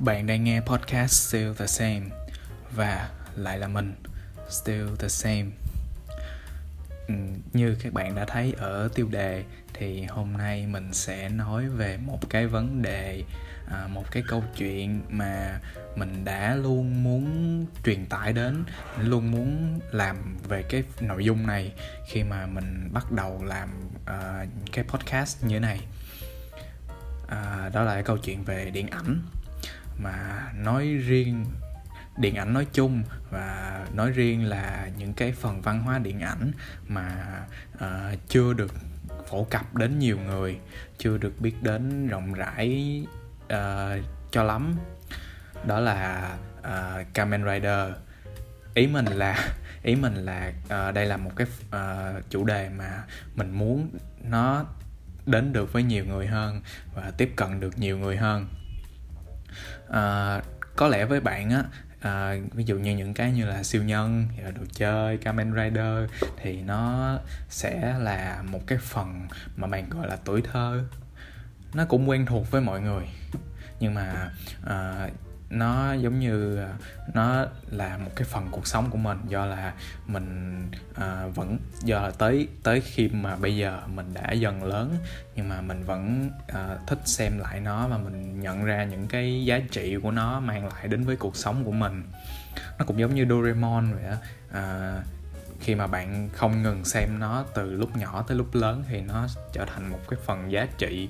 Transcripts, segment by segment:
Bạn đang nghe podcast Still the Same và lại là mình Still the Same. Ừ, như các bạn đã thấy ở tiêu đề thì hôm nay mình sẽ nói về một cái vấn đề à, một cái câu chuyện mà mình đã luôn muốn truyền tải đến luôn muốn làm về cái nội dung này khi mà mình bắt đầu làm uh, cái podcast như thế này à, đó là cái câu chuyện về điện ảnh mà nói riêng điện ảnh nói chung và nói riêng là những cái phần văn hóa điện ảnh mà uh, chưa được phổ cập đến nhiều người chưa được biết đến rộng rãi uh, cho lắm. Đó là uh, Kamen Rider. Ý mình là ý mình là uh, đây là một cái uh, chủ đề mà mình muốn nó đến được với nhiều người hơn và tiếp cận được nhiều người hơn à, có lẽ với bạn á à, ví dụ như những cái như là siêu nhân đồ chơi Kamen Rider thì nó sẽ là một cái phần mà bạn gọi là tuổi thơ. Nó cũng quen thuộc với mọi người. Nhưng mà à, nó giống như à, nó là một cái phần cuộc sống của mình do là mình à, vẫn do là tới tới khi mà bây giờ mình đã dần lớn nhưng mà mình vẫn à, thích xem lại nó và mình nhận ra những cái giá trị của nó mang lại đến với cuộc sống của mình nó cũng giống như Doraemon vậy đó. à, khi mà bạn không ngừng xem nó từ lúc nhỏ tới lúc lớn thì nó trở thành một cái phần giá trị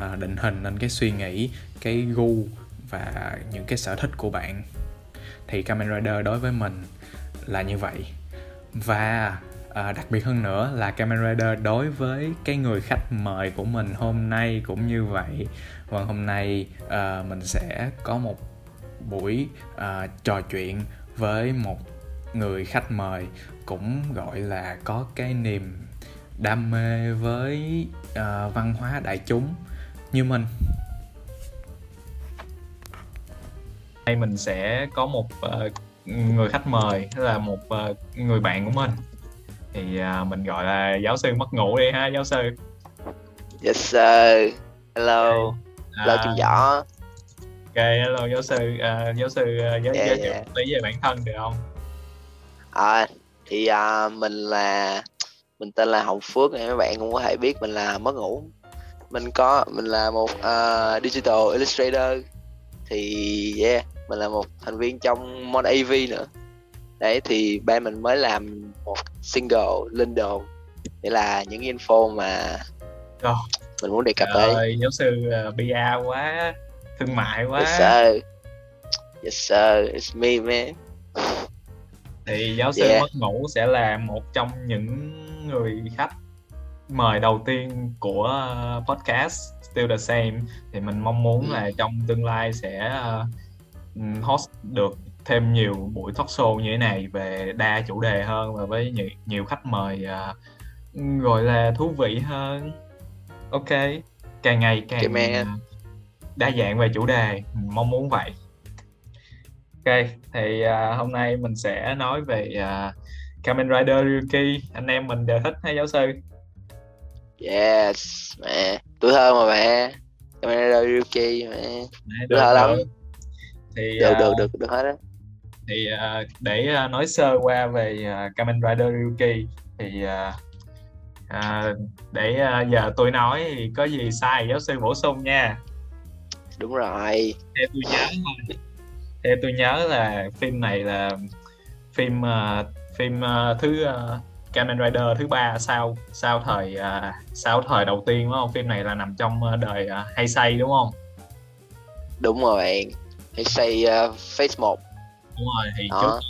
à, định hình nên cái suy nghĩ cái gu và những cái sở thích của bạn thì Kamen Rider đối với mình là như vậy. Và à, đặc biệt hơn nữa là Kamen Rider đối với cái người khách mời của mình hôm nay cũng như vậy. Và hôm nay à, mình sẽ có một buổi à, trò chuyện với một người khách mời cũng gọi là có cái niềm đam mê với uh, văn hóa đại chúng như mình. Đây mình sẽ có một uh, người khách mời tức là một uh, người bạn của mình. Thì uh, mình gọi là giáo sư mất ngủ đi ha giáo sư. Yes sir. Hello. Hello uh, võ. Ok hello giáo sư uh, giáo sư uh, giới, yeah, giới thiệu yeah. lý về bản thân được không? À, thì uh, mình là mình tên là hồng phước này mấy bạn cũng có thể biết mình là mất ngủ. Mình có mình là một uh, digital illustrator. Thì yeah mình là một thành viên trong Mon AV nữa. Đấy thì ba mình mới làm một single linh đồn. Để là những info mà oh. mình muốn đề cập tới giáo sư uh, PR quá thương mại quá. Yes sir. Yes sir. It's me man. Thì giáo sư yeah. mất ngủ sẽ là một trong những người khách mời đầu tiên của ờ, podcast Still the Same. Thì mình mong muốn ừ. là trong tương lai sẽ uh, host được thêm nhiều buổi talk show như thế này về đa chủ đề hơn và với nhiều, nhiều khách mời uh, gọi là thú vị hơn. Ok càng ngày càng uh, đa dạng về chủ đề. Mong muốn vậy. Ok thì uh, hôm nay mình sẽ nói về uh, Kamen Rider Ryuki. Anh em mình đều thích hay giáo sư? Yes mẹ. Tuổi thơ mà mẹ. Kamen Rider Ryuki mẹ. Tuổi thơ lắm thì được uh, được được được. hết đó. Thì uh, để uh, nói sơ qua về uh, Kamen Rider Ryuki thì uh, uh, để uh, giờ tôi nói thì có gì sai giáo sư bổ sung nha. Đúng rồi. Theo tôi nhớ theo tôi nhớ là phim này là phim uh, phim uh, thứ uh, Kamen Rider thứ ba sau sau thời uh, sau thời đầu tiên đúng không? Phim này là nằm trong đời uh, hay say đúng không? Đúng rồi hãy say uh, phase 1 đúng rồi thì đó. trước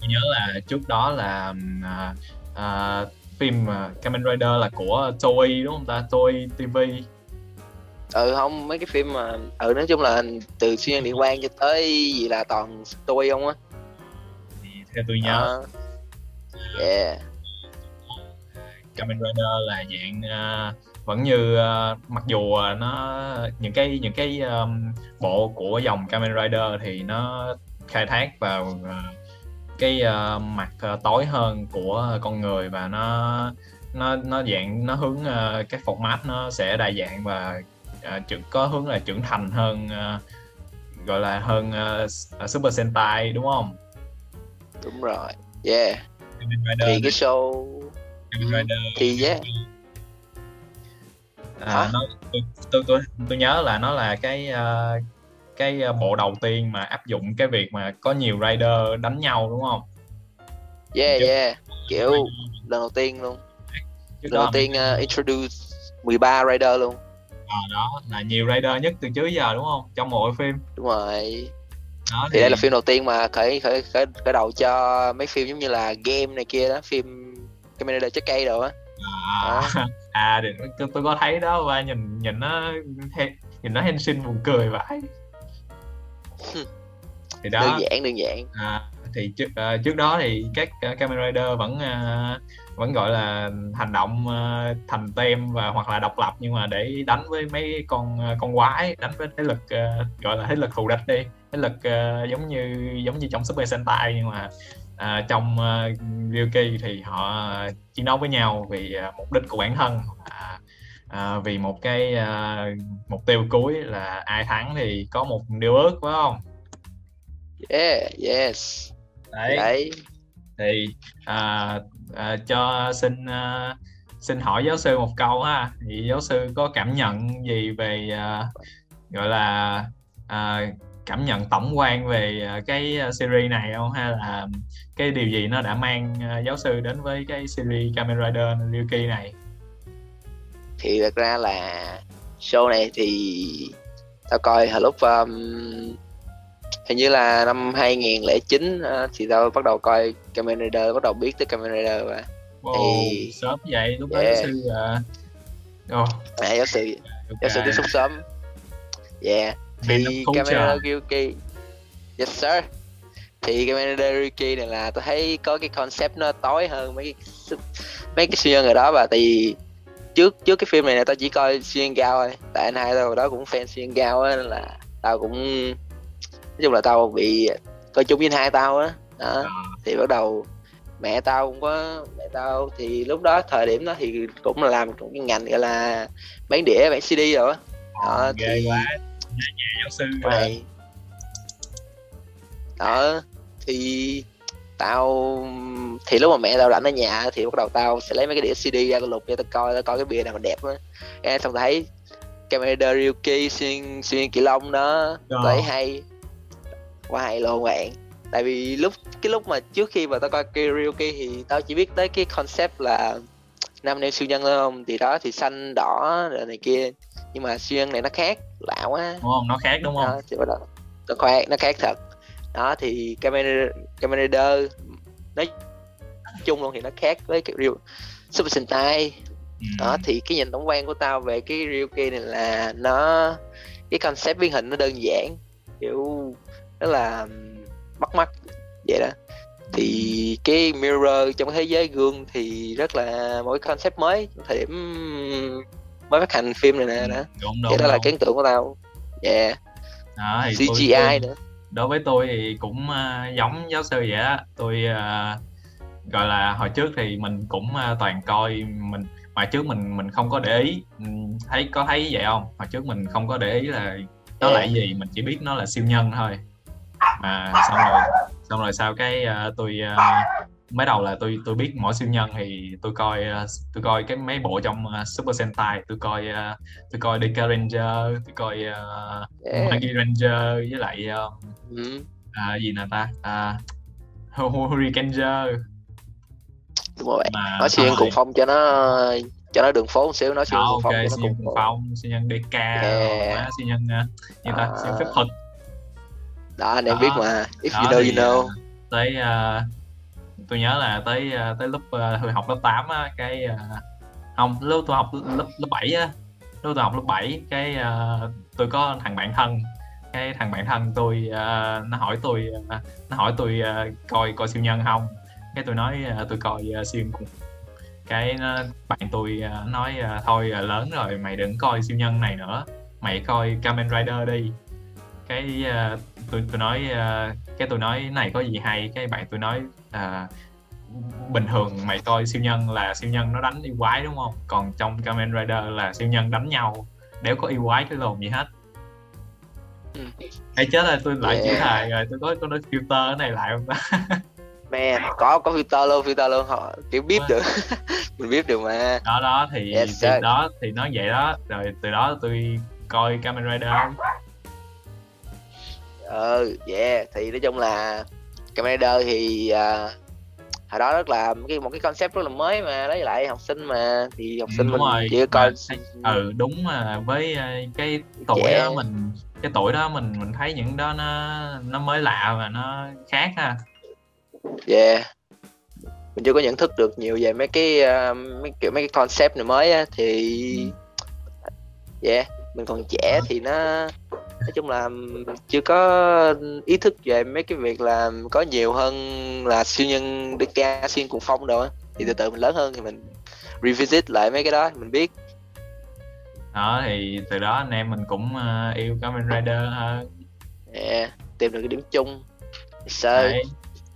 tôi nhớ là trước đó là uh, uh, phim uh, Kamen Rider là của Toei đúng không ta? Toei TV ừ không mấy cái phim mà ừ nói chung là từ xuyên điện quang cho tới gì là toàn Toei không á. Thì theo tôi nhớ. Uh, yeah. Kamen Rider là dạng uh, vẫn như uh, mặc dù uh, nó những cái những cái um, bộ của dòng Kamen Rider thì nó khai thác vào uh, cái uh, mặt uh, tối hơn của con người và nó nó nó dạng nó hướng uh, cái format nó sẽ đa dạng và uh, có hướng là trưởng thành hơn uh, gọi là hơn uh, Super Sentai đúng không? Đúng rồi. Yeah. Thì cái show thì yeah à, nó tôi, tôi tôi tôi nhớ là nó là cái uh, cái bộ đầu tiên mà áp dụng cái việc mà có nhiều rider đánh nhau đúng không? Yeah Chứ, yeah, kiểu lần đầu tiên luôn. lần đầu tiên uh, introduce 13 rider luôn. À, đó là nhiều rider nhất từ trước giờ đúng không? Trong một phim. Đúng rồi. Đó, thì... thì đây là phim đầu tiên mà khởi khởi khởi, khởi đầu cho mấy phim giống như là game này kia đó, phim Kamen Rider trái cây rồi á. À, à để, tôi, tôi có thấy đó và nhìn nhìn nó nhìn nó henshin buồn cười vậy thì đó. Đơn giản đơn giản. À, thì trước uh, trước đó thì các uh, Kamen Rider vẫn uh, vẫn gọi là hành động uh, thành tem và hoặc là độc lập nhưng mà để đánh với mấy con uh, con quái đánh với thế lực uh, gọi là thế lực thù địch đi. Thế lực uh, giống như giống như trong Super Sentai nhưng mà uh, trong uh, Ryuki thì họ chiến đấu với nhau vì uh, mục đích của bản thân. Uh, uh, vì một cái uh, mục tiêu cuối là ai thắng thì có một điều ước phải không? Yeah yes. Đấy, đấy. thì uh, uh, cho xin uh, xin hỏi giáo sư một câu ha. Thì giáo sư có cảm nhận gì về uh, gọi là uh, cảm nhận tổng quan về cái series này không? Hay là cái điều gì nó đã mang giáo sư đến với cái series Kamen Rider Ryuki này? Thì thật ra là show này thì tao coi hồi lúc um, hình như là năm 2009 uh, thì tao bắt đầu coi Kamen Rider bắt đầu biết tới Kamen Rider và wow, thì sớm vậy lúc yeah. đó giáo sư uh... oh. à, giáo sư giáo sư tiếp xúc sớm. Yeah thì Rider Ryuki. Yes sir. Thì Rider Ryuki này là tôi thấy có cái concept nó tối hơn mấy cái mấy cái siêu nhân ở đó và tại vì trước trước cái phim này, này tao chỉ coi xuyên cao thôi. Tại anh hai tao đó cũng fan xuyên cao á nên là tao cũng nói chung là tao bị coi chung với hai tao á. Đó. đó thì bắt đầu mẹ tao cũng có mẹ tao thì lúc đó thời điểm đó thì cũng là làm trong cái ngành gọi là bán đĩa bán cd rồi á. Đó thì quá nhà, nhà giáo sư rồi đó thì tao thì lúc mà mẹ tao rảnh ở nhà thì bắt đầu tao sẽ lấy mấy cái đĩa CD ra tao lục ra tao coi tao coi cái bìa nào mà đẹp á. Em xong thấy camera Ryuki xuyên xuyên kỳ long đó lấy hay. Quá hay luôn bạn. Tại vì lúc cái lúc mà trước khi mà tao coi Ryuki thì tao chỉ biết tới cái concept là năm neo siêu nhân không thì đó thì xanh đỏ rồi này kia. Nhưng mà siêu nhân này nó khác lạ quá. Đúng không? Nó khác đúng không? Đầu nó khác nó khác thật. Đó thì camera camera nói chung luôn thì nó khác với cái real super sentai. Ừ. đó thì cái nhìn tổng quan của tao về cái Ryuki này là nó cái concept biến hình nó đơn giản. Kiểu rất là bắt mắt. Vậy đó. Thì cái mirror trong thế giới gương thì rất là cái concept mới. Thời điểm mới phát hành phim này nè ừ, đó. đúng, đúng, đó đúng. là cái ấn tượng của tao. Yeah đó, thì CGI tôi, tôi, nữa. đối với tôi thì cũng uh, giống giáo sư vậy á. Tôi uh, gọi là hồi trước thì mình cũng uh, toàn coi mình mà trước mình mình không có để ý. Thấy có thấy vậy không? Hồi trước mình không có để ý là nó là cái gì mình chỉ biết nó là siêu nhân thôi. Mà xong rồi xong rồi sau cái uh, tôi uh, mới đầu là tôi tôi biết mỗi siêu nhân thì tôi coi uh, tôi coi cái mấy bộ trong uh, Super Sentai tôi coi uh, tôi coi Deka Ranger tôi coi uh, yeah. Magi Ranger với lại uh, ừ. uh, gì nè ta? Uh, Hurricaneer đúng rồi. Mà nói xuyên cùng phong cho nó cho nó đường phố một xíu nói xuyên cùng phong okay, cho nó cùng phong. siêu nhân DK yeah. siêu nhân như ta? À. siêu phép thuật. Đó anh em biết mà. If you know you know. tới uh, tôi nhớ là tới ờ, tới lúc tôi ờ, học lớp 8 á cái ờ, không lúc tôi học lớp lớp 7 á lúc tôi học lớp 7 cái tôi có thằng bạn thân cái thằng bạn thân tôi uh, nó hỏi tôi uh, nó hỏi tôi uh, coi coi siêu nhân không? Cái tôi nói uh, tôi coi uh, siêu nhân. Cái bạn tôi uh, nói uh, thôi uh, lớn rồi mày đừng coi siêu nhân này nữa mày coi Kamen Rider đi. Cái uh, tôi tôi nói uh, cái tôi nói này có gì hay cái bạn tôi nói uh, bình thường mày coi siêu nhân là siêu nhân nó đánh yêu quái đúng không? Còn trong Kamen Rider là siêu nhân đánh nhau đéo có yêu quái cái lồn gì hết. Ừ. hay chết rồi tôi lại yeah. chữ hài rồi tôi có có nói filter này lại không? Ta man có có filter luôn filter luôn họ kiểu biết được. Mình biết được mà. Đó đó thì yes, đó thì nó vậy đó. Rồi từ đó tôi coi Kamen Rider ờ yeah thì nói chung là Kamen Rider thì uh, hồi đó rất là cái một cái concept rất là mới mà lấy lại học sinh mà thì học sinh đúng mình rồi. chỉ coi ừ đúng mà với ờ, cái tuổi yeah. đó mình cái tuổi đó mình mình thấy những đó nó nó mới lạ và nó khác ha yeah mình chưa có nhận thức được nhiều về mấy cái uh, mấy kiểu mấy cái concept này mới á thì ừ. yeah mình còn trẻ thì nó nói chung là chưa có ý thức về mấy cái việc là có nhiều hơn là siêu nhân đức ca xuyên cùng phong rồi thì từ từ mình lớn hơn thì mình revisit lại mấy cái đó mình biết. Đó thì từ đó anh em mình cũng uh, yêu Kamen Rider hơn. Yeah, tìm được cái điểm chung. Sơ.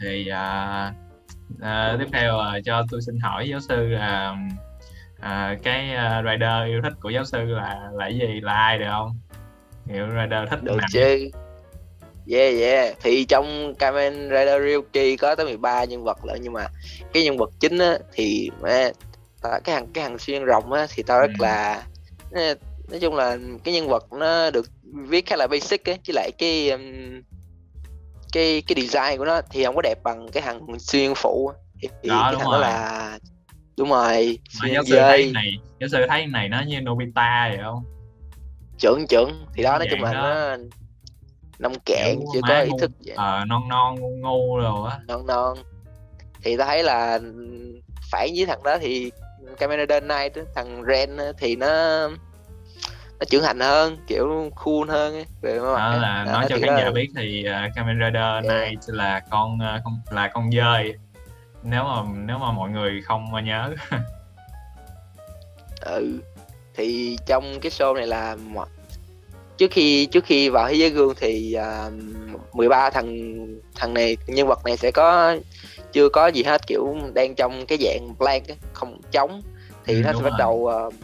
Thì uh, uh, tiếp theo uh, cho tôi xin hỏi giáo sư là uh, cái uh, rider yêu thích của giáo sư là là cái gì? Là ai được không Hiệu Rider thích được chứ Yeah yeah. Thì trong Kamen Rider Ryuki có tới 13 nhân vật lận Nhưng mà cái nhân vật chính á Thì cái hàng cái hàng xuyên rồng á Thì tao rất ừ. là Nói chung là cái nhân vật nó được viết khá là basic á Chứ lại cái um, cái cái design của nó thì không có đẹp bằng cái hàng xuyên phụ thì, đó, cái thằng đó là đúng rồi mà giáo sư thấy này giáo sư thấy này nó như Nobita vậy không chuẩn chuẩn thì đó nói chung là nó nông cạn chưa có ý thức vậy. Ờ, non non ngu ngu rồi á. Non non. Thì ta thấy là phải với thằng đó thì Cameron Knight thằng Ren thì nó nó trưởng thành hơn kiểu cool hơn ấy. về đó là đó, nói cho khán giả biết thì uh, Kamen Rider. Knight là con uh, con là con dơi. Nếu mà nếu mà mọi người không nhớ. Ừ thì trong cái show này là trước khi trước khi vào thế giới gương thì uh, 13 thằng thằng này nhân vật này sẽ có chưa có gì hết kiểu đang trong cái dạng blank không trống. Thì ừ, nó sẽ bắt đầu uh,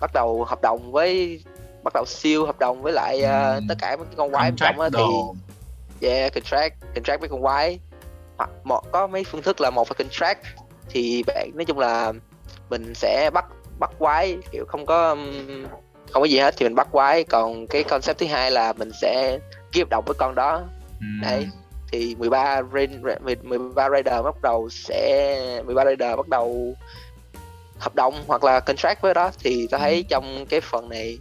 bắt đầu hợp đồng với bắt đầu siêu hợp đồng với lại uh, ừ. tất cả mấy cái con quái trong đó thì yeah contract contract với con quái. Hoặc một có mấy phương thức là một phải contract thì bạn nói chung là mình sẽ bắt bắt quái kiểu không có không có gì hết thì mình bắt quái. Còn cái concept thứ hai là mình sẽ ký hợp đồng với con đó. Ừ. đấy thì 13 rain 13 Raider bắt đầu sẽ 13 Raider bắt đầu hợp đồng hoặc là contract với đó. Thì ta thấy trong cái phần này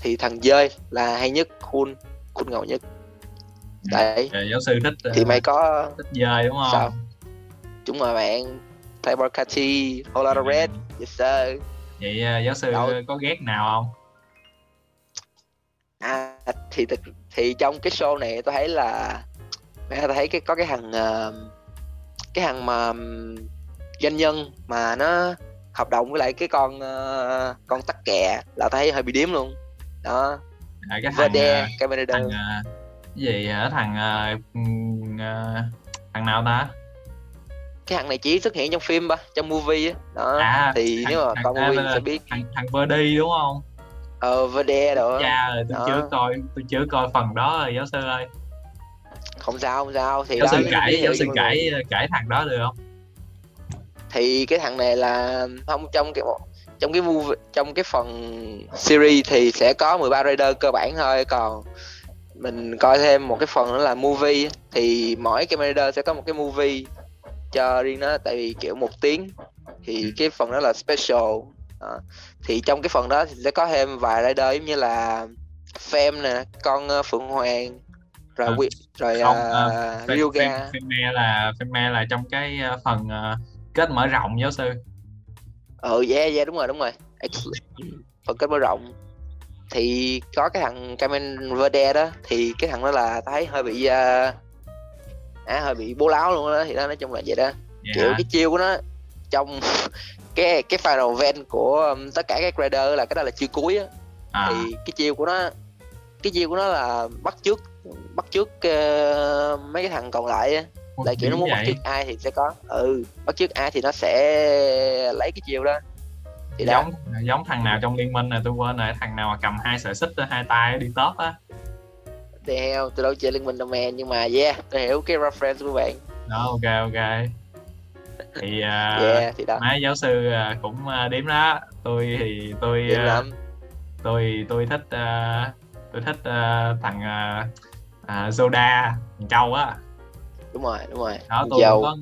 thì thằng dơi là hay nhất cool cool ngầu nhất. Đấy. Ừ. giáo sư thích thì mày có thích dơi đúng không? Sao chúng rồi bạn Playboy Catchy, Whole Lotta Red, yes sir. Vậy uh, giáo sư Đâu. có ghét nào không? À thì thì trong cái show này tôi thấy là tôi thấy cái có cái thằng uh, cái thằng mà doanh nhân mà nó hợp đồng với lại cái con uh, con tắc kè là thấy hơi bị điếm luôn. Đó. À, cái thằng Verde, uh, cái thằng uh, cái gì ở thằng uh, uh, thằng nào ta cái thằng này chỉ xuất hiện trong phim ba trong movie á. Đó à, thì thằng, nếu mà coi movie sẽ biết. thằng thằng Verdi đúng không? Ờ Verde cha rồi tôi đó. chưa coi tôi chưa coi phần đó rồi giáo sư ơi. Không sao không sao. Thì giáo sư cãi giáo sư cãi cãi thằng đó được không? Thì cái thằng này là không trong cái trong cái movie trong cái phần series thì sẽ có 13 raider cơ bản thôi. Còn mình coi thêm một cái phần nữa là movie thì mỗi cái raider sẽ có một cái movie cho riêng nó tại vì kiểu một tiếng thì ừ. cái phần đó là special. Đó. thì trong cái phần đó thì sẽ có thêm vài rider giống như là Fem nè con uh, Phượng Hoàng rồi à, rồi không, uh, uh, Ryuga Femme là Femme là trong cái phần uh, kết mở rộng giáo sư. Ừ yeah yeah đúng rồi đúng rồi. Phần kết mở rộng. Thì có cái thằng Kamen Verde đó thì cái thằng đó là thấy hơi bị uh, à, hơi bị bố láo luôn đó thì đó nói chung là vậy đó yeah. kiểu cái chiêu của nó trong cái cái final event của um, tất cả các rider là cái đó là chiêu cuối á à. thì cái chiêu của nó cái chiêu của nó là bắt trước bắt trước uh, mấy cái thằng còn lại á lại kiểu nó muốn vậy? bắt trước ai thì sẽ có ừ bắt trước ai thì nó sẽ lấy cái chiêu đó thì giống đó. giống thằng nào trong liên minh này tôi quên rồi thằng nào mà cầm hai sợi xích hai tay đi top á the hell tôi đâu chơi liên minh đâu man nhưng mà yeah tôi hiểu cái reference của bạn. Đó ok ok. Thì uh, yeah thì đó. mấy giáo sư uh, cũng uh, đếm đó tôi thì tôi uh, lắm. tôi tôi thích uh, tôi thích uh, thằng uh, uh, Zoda thằng Châu á. Đúng rồi đúng rồi. Đó tôi cũng có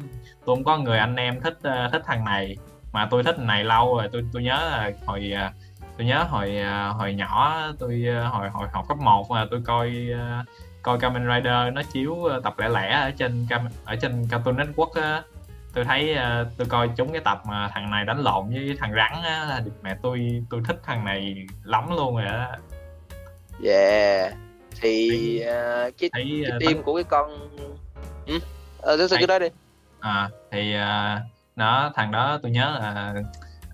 tôi cũng có người anh em thích uh, thích thằng này. Mà tôi thích thằng này lâu rồi tôi tôi nhớ là hồi uh, tôi nhớ hồi uh, hồi nhỏ tôi uh, hồi hồi học cấp 1 mà tôi coi uh, coi Kamen Rider nó chiếu tập lẻ lẻ ở trên cam ở trên Cartoon Network á tôi thấy tôi coi chúng cái tập mà thằng này đánh lộn với thằng rắn á là mẹ tôi tôi thích thằng này lắm luôn rồi á yeah thì uh, cái thấy cái team của cái con ừ? ờ tôi Hay. cứ nói đi à, thì uh, nó thằng đó tôi nhớ là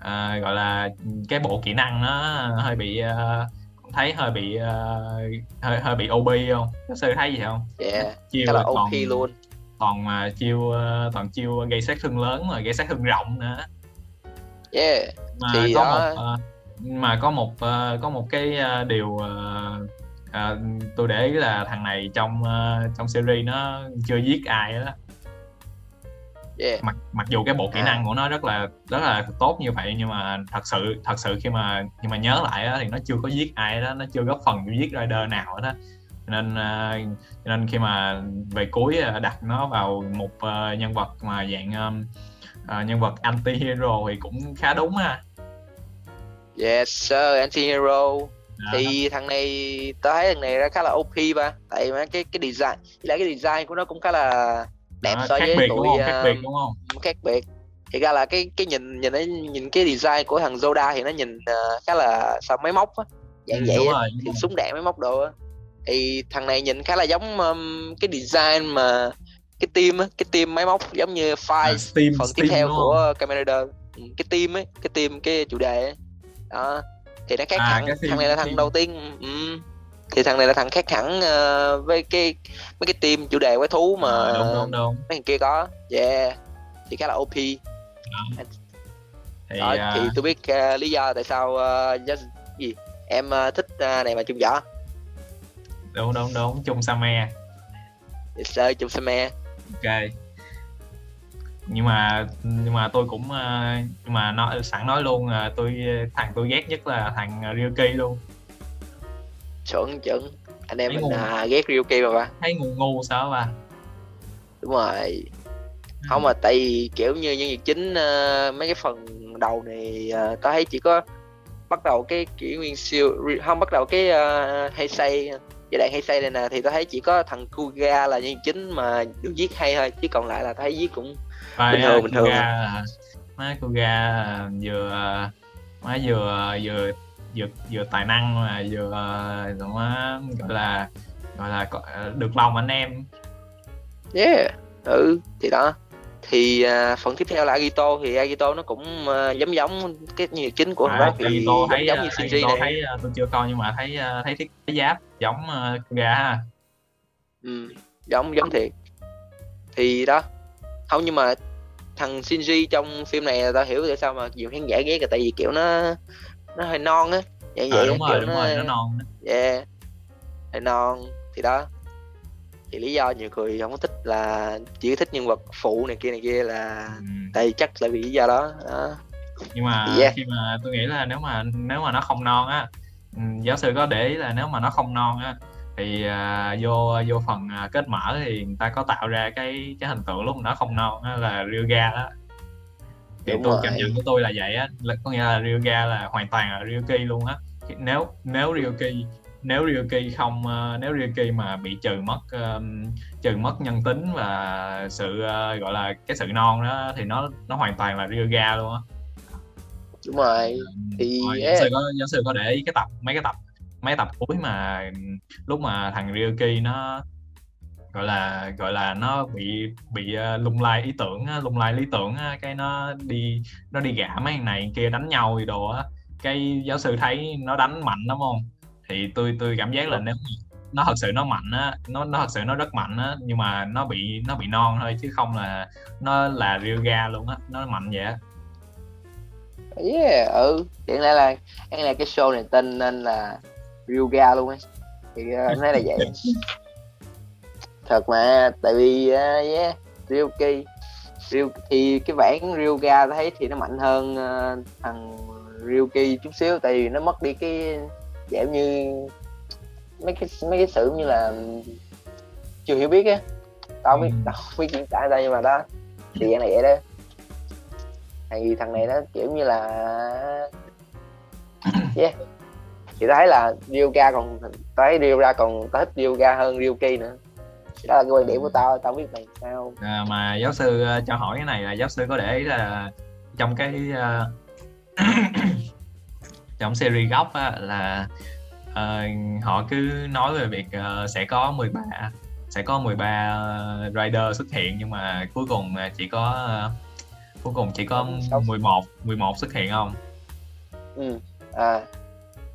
uh, gọi là cái bộ kỹ năng nó hơi bị uh, thấy hơi bị uh, hơi hơi bị OB không? Giáo sư thấy gì không? Yeah chiêu là OP luôn. toàn mà chiêu uh, toàn chiêu gây sát thương lớn mà gây sát thương rộng nữa. Yeah mà Thì có đó- một uh, mà có một uh, có một cái uh, điều uh, uh, tôi để ý là thằng này trong uh, trong series nó chưa giết ai đó yeah mặc mặc dù cái bộ kỹ À. năng của nó rất là rất là tốt như vậy nhưng mà thật sự thật sự khi mà khi mà nhớ lại á, thì nó chưa có giết ai đó nó chưa góp phần giết rider nào đó nên uh, nên khi mà về cuối uh, đặt nó vào một uh, nhân vật mà dạng um, uh, nhân vật anti hero thì cũng khá đúng ha yes sir anti hero Đó. thì thằng này tao thấy thằng này ra khá là OP ba tại mà cái cái design lại cái design của nó cũng khá là đẹp Đó, so khác với biệt đúng tụi không? Khác uh, biệt đúng không? khác biệt. Thì ra là cái cái nhìn nhìn ấy, nhìn cái design của thằng Zoda thì nó nhìn uh, khá là sao máy móc á. Dạng Ừ, vậy đúng rồi, đúng thì súng đạn máy móc đồ á. Thì thằng này nhìn khá là giống um, cái design mà cái team á cái team máy móc giống như Five À, Steam phần Steam tiếp theo đúng của Kamen Rider. Ừ, cái team ấy cái team cái chủ đề ấy. Đó thì nó khác À, hẳn cái team- thằng này là cái thằng team. đầu tiên ừ. Thì thằng này là thằng khác hẳn ờ, với cái mấy cái team chủ đề quái thú mà Ờ, đúng đúng đúng. mấy thằng kia có. Yeah thì khá là OP thì, đó, à, thì tôi biết ờ, lý do tại sao uh, just, gì em ờ, thích ờ, này mà chung võ. Đúng đúng đúng chung Same sơ chung Same ok. Nhưng mà nhưng mà tôi cũng ờ, nhưng mà nói sẵn nói luôn là tôi thằng tôi ghét nhất là thằng Ryuki luôn chuẩn chuẩn. Anh em Thấy mình à, ghét Ryuki mà ba. Thấy ngu ngu sao ba đúng rồi. Không mà tại vì kiểu như nhân vật chính ờ, mấy cái phần đầu này uh, tao thấy chỉ có bắt đầu cái kỷ nguyên siêu không bắt đầu cái uh, hay say giai đoạn hay say này nè thì tao thấy chỉ có thằng Kuga là nhân vật chính mà được giết hay thôi chứ còn lại là thấy giết cũng Và Bình thường, bình thường. Má Kuga là vừa má vừa vừa vừa vừa tài năng mà vừa ờ, má gọi là gọi là được lòng anh em. Yeah ừ thì đó. Thì à, phần tiếp theo là Agito thì Agito nó cũng à, giống giống cái vật chính của thằng à, thì Agito giống thấy giống như Agito Shinji này thấy ờ, tôi chưa coi nhưng mà thấy ờ, thấy thiết kế giáp giống uh, Kuga ha. Ừ, giống giống thiệt. Thì đó không nhưng mà thằng Shinji trong phim này tao hiểu tại sao mà nhiều khán giả ghét là tại vì kiểu nó nó hơi non á vậy Ờ, vậy đúng á, rồi đúng rồi nó non yeah hơi non thì đó thì lý do nhiều người không có thích là chỉ thích nhân vật phụ này kia này kia là Ừ. tại chắc là vì lý do đó, đó. nhưng mà Yeah. khi mà tôi nghĩ là nếu mà nếu mà nó không non á ừ, giáo sư có để ý là nếu mà nó không non á thì à, vô vô phần à, kết mở thì người ta có tạo ra cái cái hình tượng lúc nó không non á là Ryuga đó thì Đúng tôi rồi. cảm nhận của tôi là vậy á. Là, có nghĩa là Ryuga là hoàn toàn là Ryuki luôn á. Nếu nếu Ryuki nếu Ryuki không ờ, nếu Ryuki mà bị trừ mất ờm, trừ mất nhân tính và sự ờ, gọi là cái sự non đó thì nó nó hoàn toàn là Ryuga luôn á. Đúng rồi. Thì, Rồi, giáo sư có giáo sư có để ý cái tập mấy cái tập mấy tập cuối mà lúc mà thằng Ryuki nó gọi là gọi là nó bị bị ờ, lung lay ý tưởng á, lung lay lý tưởng á, cái nó đi nó đi gã mấy này kia đánh nhau gì đồ á. Cái giáo sư thấy nó đánh mạnh lắm không? Thì tôi tôi cảm giác là nếu nó thật sự nó mạnh á nó nó thật sự nó rất mạnh á nhưng mà nó bị nó bị non thôi chứ không là nó là Ryuga luôn á nó mạnh vậy á. Yeah ừ hiện nay là hiện là cái show này tên nên là Ryuga luôn ấy. Thì uh, nói là vậy thật mà tại vì uh, yeah Ryuki Ryu thì cái bản Ryuga thấy thì nó mạnh hơn uh, thằng Ryuki chút xíu tại vì nó mất đi cái dạng như mấy cái mấy cái sự như là chưa hiểu biết á. Tao biết ừ. tao biết diễn tả ra nhưng mà đó thì dạng này vậy đó. Thì thằng này nó kiểu như là yeah thì thấy là Ryuga còn thấy Ryuga còn tao thích Ryuga hơn Ryuki nữa đó là cái quan điểm của tao tao biết mày sao à, mà giáo sư uh, cho hỏi cái này là giáo sư có để ý là trong cái uh, trong series gốc á, là uh, họ cứ nói về việc uh, sẽ có 13 sẽ có 13 rider xuất hiện nhưng mà cuối cùng chỉ có uh, cuối cùng chỉ có 11 11 xuất hiện không? Ừ. À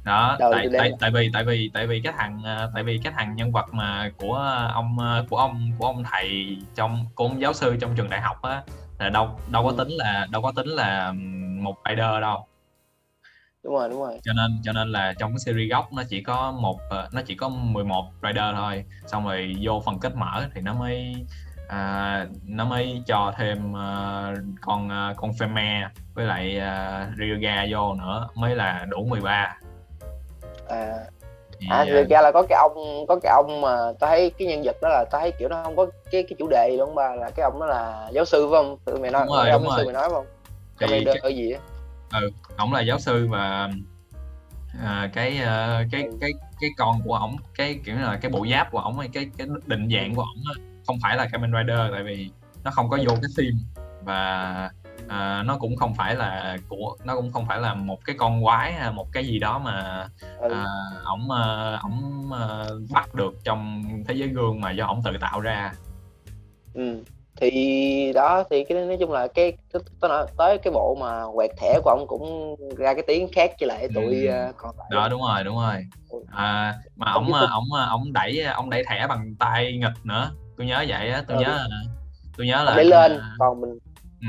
đó tại tại tại vì tại vì tại vì cái thằng tại vì cái thằng nhân vật mà của ông của ông của ông thầy trong của ông giáo sư trong trường đại học á là đâu đâu có ừ. tính là đâu có tính là một rider đâu. Đúng rồi đúng rồi. Cho nên cho nên là trong cái series gốc nó chỉ có một ờ, nó chỉ có 11 rider thôi xong rồi vô phần kết mở thì nó mới à, nó mới cho thêm uh, con uh, con Feme với lại uh, Ryuga vô nữa mới là đủ 13 à. Thì, à thì ra là có cái ông có cái ông mà tao thấy cái nhân vật đó là tao thấy kiểu nó không có cái cái chủ đề gì luôn ba là cái ông đó là giáo sư phải không? Tụi mày nói đúng rồi, cái ông giáo sư mày nói không? Thì cái, cái gì á? Ừ ổng là giáo sư và à, cái uh, cái ừ. cái cái con của ổng cái kiểu là cái bộ giáp của ổng cái cái định dạng của ổng không phải là Kamen Rider tại vì nó không có vô cái theme và à, nó cũng không phải là của nó cũng không phải là một cái con quái hay một cái gì đó mà ừ. à, ổng à, ổng à, bắt được trong thế giới gương mà do ổng tự tạo ra ừ thì đó thì cái nói chung là cái tôi nói tới cái bộ mà quẹt thẻ của ông cũng ra cái tiếng khác với lại tụi ừ. uh, còn lại đó đúng rồi đúng rồi ừ. à, mà ông ông ông đẩy ông đẩy thẻ bằng tay nghịch nữa tôi nhớ vậy á tôi ừ. nhớ tôi nhớ là đẩy lên còn mình ừ.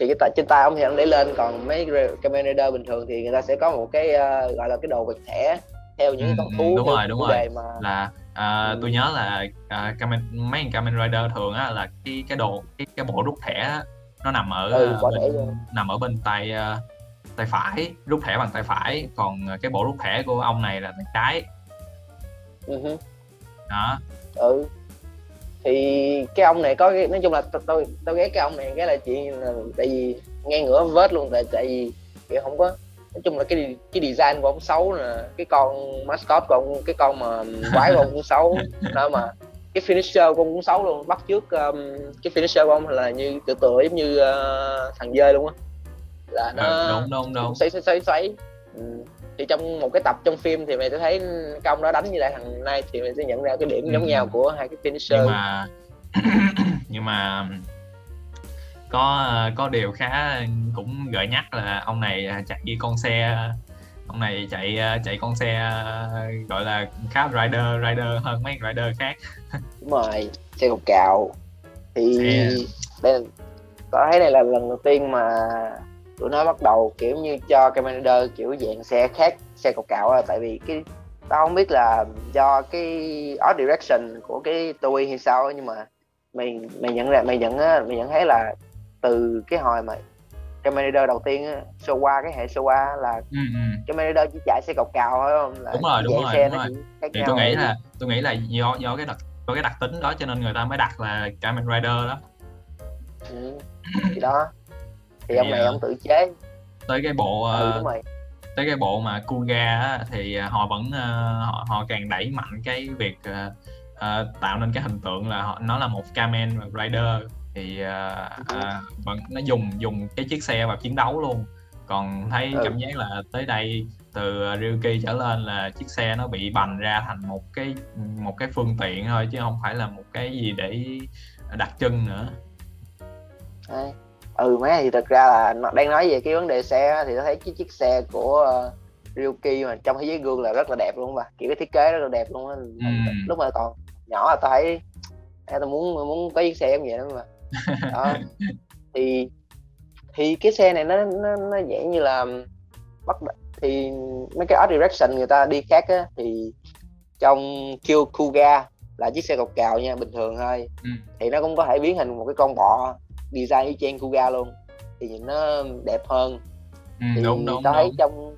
Thì cái tay trên tay ông thì ông đẩy lên còn mấy camera rider bình thường thì người ta sẽ có một cái uh, gọi là cái đồ quẹt thẻ theo những ừ, con thú đúng rồi đúng rồi. mà... là à, ừ. tôi nhớ là à, Kamen, mấy Kamen Rider thường á là cái cái đồ cái cái bộ rút thẻ nó nằm ở ừ, bên, nằm ở bên tay tay phải rút thẻ bằng tay phải. Còn cái bộ rút thẻ của ông này là tay trái. Uh-huh. đó. Ừ thì cái ông này có cái nói chung là tôi tôi, ghét cái ông này cái là chị là tại vì nghe ngửa vết luôn tại tại vì kiểu không có nói chung là cái cái design của ông xấu nè cái con mascot của ông cái con mà quái của ông cũng xấu. Đó mà cái finisher của ông cũng xấu luôn bắt trước um, cái finisher của ông là như tự tựa giống như uh, thằng dơi luôn á. Là nó à, đúng đúng. đúng xoáy xoáy xoáy xoáy. Ừ. thì trong một cái tập trong phim thì mày sẽ thấy công đó đánh như lại thằng này thì mày sẽ nhận ra cái điểm ừ. giống nhau của hai cái finisher. Nhưng mà nhưng mà có có điều khá cũng gợi nhắc là ông này chạy con xe ông này chạy chạy con xe gọi là khá rider rider hơn mấy rider khác. Đúng rồi xe cục cào thì xe... đây có thấy đây là lần đầu tiên mà tụi nó bắt đầu kiểu như cho Commander kiểu dạng xe khác xe cục cạo à, tại vì cái tao không biết là do cái art direction của cái tôi hay sao nhưng mà mày mày nhận ra mày nhận mày nhận thấy là từ cái hồi mà Rider đầu tiên á, Showa cái hệ Showa là ừ, ừ. Chỉ chạy xe cọc cào thôi không là đúng rồi đúng rồi, xe đúng rồi. thì tôi nghĩ là tôi nghĩ là do do cái đặc do cái đặc tính đó cho nên người ta mới đặt là Kamen Rider đó ừ. thì đó thì, ông này uh, ông tự chế. Tới cái bộ ừ, rồi. tới cái bộ mà Kuga thì họ vẫn uh, họ, họ càng đẩy mạnh cái việc uh, tạo nên cái hình tượng là họ, nó là một Kamen Rider. Thì uh, uh, vẫn nó dùng dùng cái chiếc xe vào chiến đấu luôn. Còn thấy ừ. cảm giác là tới đây từ Ryuki trở lên là chiếc xe nó bị bành ra thành một cái một cái phương tiện thôi chứ không phải là một cái gì để đặt chân nữa. À, ừ mấy thì thật ra là đang nói về cái vấn đề xe thì tôi thấy cái chiếc xe của uh, Ryuki mà trong thế giới gương là rất là đẹp luôn mà kiểu cái thiết kế rất là đẹp luôn á. Ừ. lúc mà còn nhỏ là tôi thấy tôi muốn muốn có chiếc xe như vậy đó mà. Đó. Thì thì cái xe này nó nó nó dạng như là bắt thì mấy cái art direction người ta đi khác á thì trong kêu Kuga là chiếc xe cọc cào nha bình thường thôi. Ừ. thì nó cũng có thể biến hình một cái con bọ design y chang Kuga luôn thì nhìn nó đẹp hơn. Ừ, thì đúng đúng tao thấy trong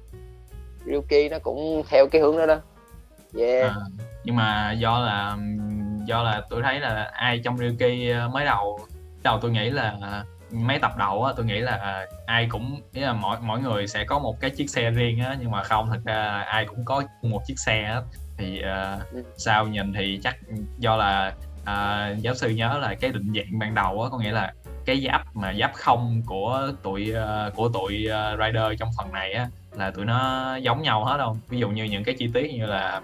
Ryuki nó cũng theo cái hướng đó đó. Yeah. À, nhưng mà do là do là tôi thấy là ai trong Ryuki ờ, mới đầu đầu tôi nghĩ là mấy tập đầu á tôi nghĩ là ai cũng ý là mỗi mỗi người sẽ có một cái chiếc xe riêng á nhưng mà không thực ra ai cũng có một chiếc xe á. Thì uh, sau nhìn thì chắc do là uh, giáo sư nhớ là cái định dạng ban đầu á có nghĩa là cái giáp mà giáp không của tụi uh, của tụi uh, rider trong phần này á là tụi nó giống nhau hết không? Ví dụ như những cái chi tiết như là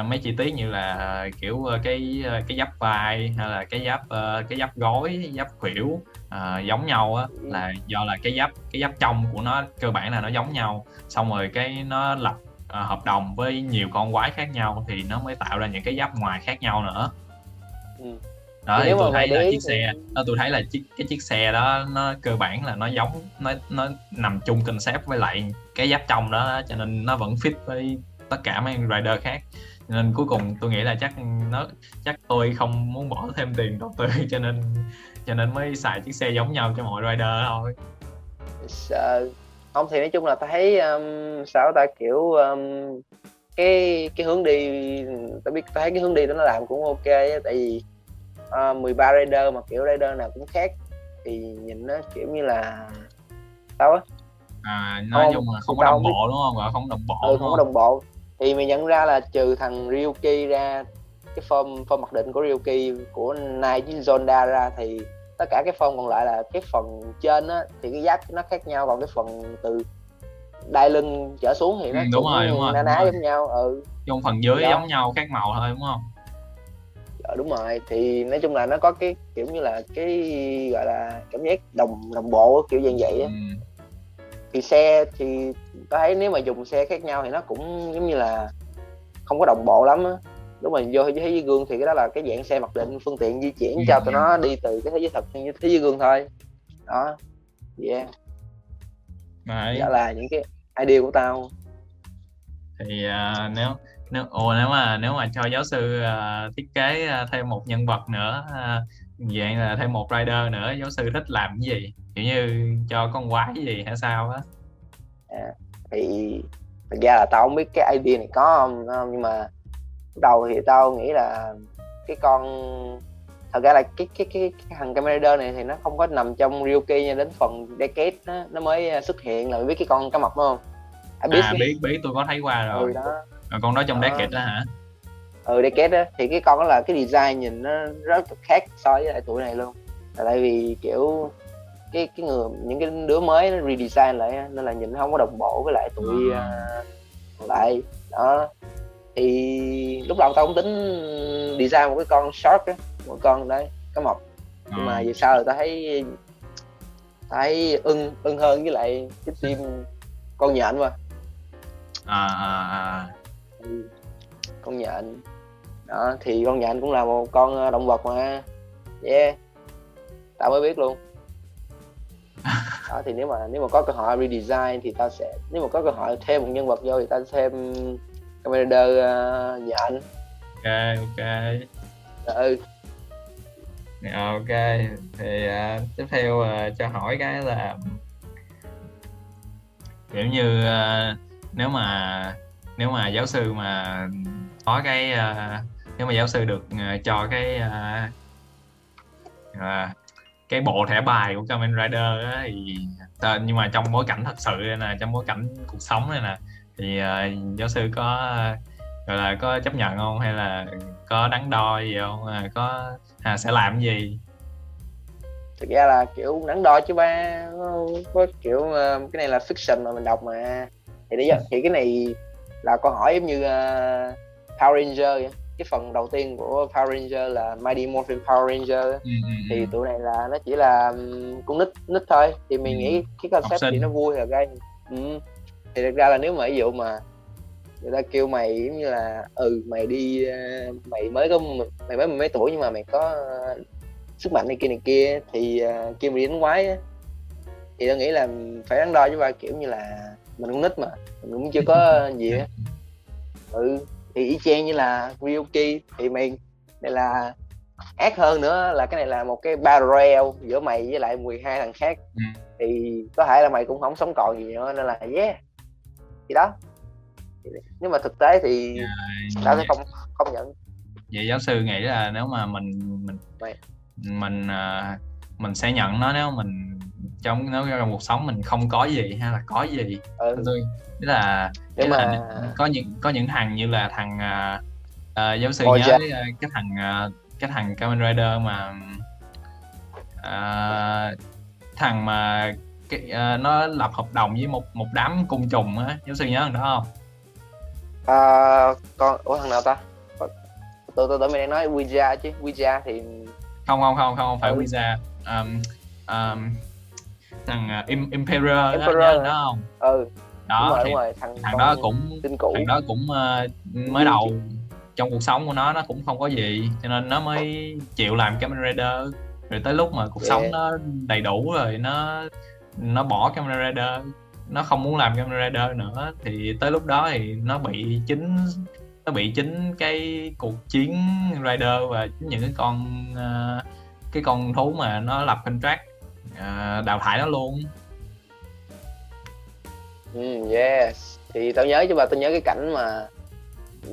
uh, mấy chi tiết như là uh, kiểu uh, cái uh, cái giáp vai hay là cái giáp uh, cái giáp gối giáp khuỷu uh, giống nhau á là do là cái giáp cái giáp trong của nó cơ bản là nó giống nhau xong rồi cái nó lập uh, hợp đồng với nhiều con quái khác nhau thì nó mới tạo ra những cái giáp ngoài khác nhau nữa. Ừ đó thì tôi thấy là chiếc xe đó tôi thấy là chiếc cái chiếc xe đó nó cơ bản là nó giống nó nó nằm chung concept với lại cái giáp trong đó cho nên nó vẫn fit với tất cả mấy rider khác. Nên cuối cùng tôi nghĩ là chắc nó chắc tôi không muốn bỏ thêm tiền đầu tư cho nên cho nên mới xài chiếc xe giống nhau cho mọi rider thôi. Sợ. Không thì nói chung là ta thấy um, sao ta kiểu um, cái cái hướng đi ta biết ta thấy cái hướng đi đó nó làm cũng ok á tại vì uh, ờ, 13 rider mà kiểu rider nào cũng khác. Thì nhìn nó kiểu như là sao á? À nói không, chung là không có đồng bộ đúng không? Không đồng bộ ừ, không có đồng bộ. Thì mình nhận ra là trừ thằng Ryuki ra cái form form mặc định của Ryuki của Nai với Zonda ra thì tất cả cái form còn lại là cái phần trên á thì cái giáp nó khác nhau. Còn cái phần từ đai lưng trở xuống thì nó ừ, đúng rồi, đúng rồi, na ná giống nhau ừ. Trong phần dưới Đó. giống nhau khác màu thôi đúng không đúng rồi thì nói chung là nó có cái kiểu như là cái gọi là cảm giác đồng đồng bộ kiểu dạng vậy á ừ. thì xe thì tôi thấy nếu mà dùng xe khác nhau thì nó cũng giống như là không có đồng bộ lắm á lúc mà vô thế giới gương thì cái đó là cái dạng xe mặc định phương tiện di chuyển ừ. cho tụi nó đi từ cái thế giới thật sang thế giới gương thôi đó yeah Đấy. đó là những cái idea của tao thì uh, nếu nếu ồ nếu mà nếu mà cho giáo sư uh, thiết kế uh, thêm một nhân vật nữa uh, dạng là thêm một rider nữa giáo sư thích làm cái gì? Kiểu như cho con quái gì hay sao á? À, thì thật ra là tao không biết cái idea này có không, không? Nhưng mà đầu thì tao nghĩ là cái con thật ra là cái cái cái, cái thằng camera này thì nó không có nằm trong Ryuki nha đến phần decade nó, nó mới xuất hiện là biết cái con cá mập đúng không? À, biết, à, biết biết tôi có thấy qua rồi. Ừ, đó. À, con đó trong ờ. decade đó hả? Ừ decade đó thì cái con đó là cái design nhìn nó rất khác so với lại tuổi này luôn. Là tại vì kiểu cái cái người những cái đứa mới nó redesign lại nên là nhìn nó không có đồng bộ với lại tụi à. uh, lại. Đó. Thì lúc đầu tao cũng tính design một cái con shark á một con đấy cá mập nhưng mà về sau rồi tao thấy tao thấy ưng ưng hơn với lại cái team con nhện mà. À à à ừ. con nhện đó thì con nhện cũng là một con ờ, động vật mà. Yeah. Tao mới biết luôn. Đó thì nếu mà nếu mà có cơ hội redesign thì tao sẽ nếu mà có cơ hội thêm một nhân vật vô thì tao thêm Commander uh, nhện ok ok. Ừ. Ok. Thì uh, tiếp theo uh, cho hỏi cái là kiểu như uh, nếu mà nếu mà giáo sư mà có cái uh, nếu mà giáo sư được uh, cho cái uh, uh, cái bộ thẻ bài của Kamen Rider á, thì nhưng mà trong bối cảnh thật sự đây nè trong bối cảnh cuộc sống này nè thì uh, giáo sư có gọi là có chấp nhận không? Hay là có đắn đo gì không? À, có à, sẽ làm gì? Thực ra là kiểu đắn đo chứ ba có kiểu uh, cái này là fiction mà mình đọc mà. Thì đấy thì cái này là câu hỏi giống như uh, Power Ranger vậy. cái phần đầu tiên của Power Ranger là Mighty Morphin Power Ranger ừ, ừ, ừ. thì tụi này là nó chỉ là con nít nít thôi thì mình ừ. nghĩ cái concept thì nó vui là gây ừ. thì thực ra là nếu mà ví dụ mà người ta kêu mày giống như là ừ mày đi ờ, mày mới có mày mới mấy tuổi nhưng mà mày có sức mạnh này kia này kia thì uh, kêu mày đi đánh quái á thì tôi nghĩ là phải đắn đo chứ ba kiểu như là mình cũng nít mà mình cũng chưa có gì á. Ừ thì y chang như là Ryuki thì mày này là ác hơn nữa là cái này là một cái barrel giữa mày với lại 12 thằng khác. Ừ. thì có thể là mày cũng không sống còn gì nữa nên là yeah. Thì đó. Nhưng mà thực tế thì à, tao sẽ không không nhận. Vậy giáo sư nghĩ là nếu mà mình mình Vậy. mình uh, mình sẽ nhận nó nếu mình trong nếu trong cuộc sống mình không có gì hay là có gì. Ừ. tôi tức là, nhưng mà là có những có những thằng như là thằng uh, giáo sư Ôi nhớ uh, cái thằng uh, cái thằng Kamen Rider mà uh, thằng mà cái, uh, nó lập hợp đồng với một một đám cung trùng á giáo sư nhớ thằng đó không? À, con ủa thằng nào ta? Tôi tôi tôi mày đang nói Ouija chứ Ouija thì không không không không phải ừ. Ouija. Um, um, thằng uh, Emperor, Emperor. đó, đó không? Ừ đó đúng rồi, thì đúng rồi. thằng thằng đó cũng thằng đó cũng uh, mới đầu trong cuộc sống của nó nó cũng không có gì cho nên nó mới chịu làm Kamen Rider. Rồi tới lúc mà cuộc yeah. sống nó đầy đủ rồi nó nó bỏ Kamen Rider nó không muốn làm Kamen Rider nữa thì tới lúc đó thì nó bị chính nó bị chính cái cuộc chiến Rider và chính những cái con uh, cái con thú mà nó lập contract uh, đào thải nó luôn ừ, yes thì tao nhớ chứ bà tao nhớ cái cảnh mà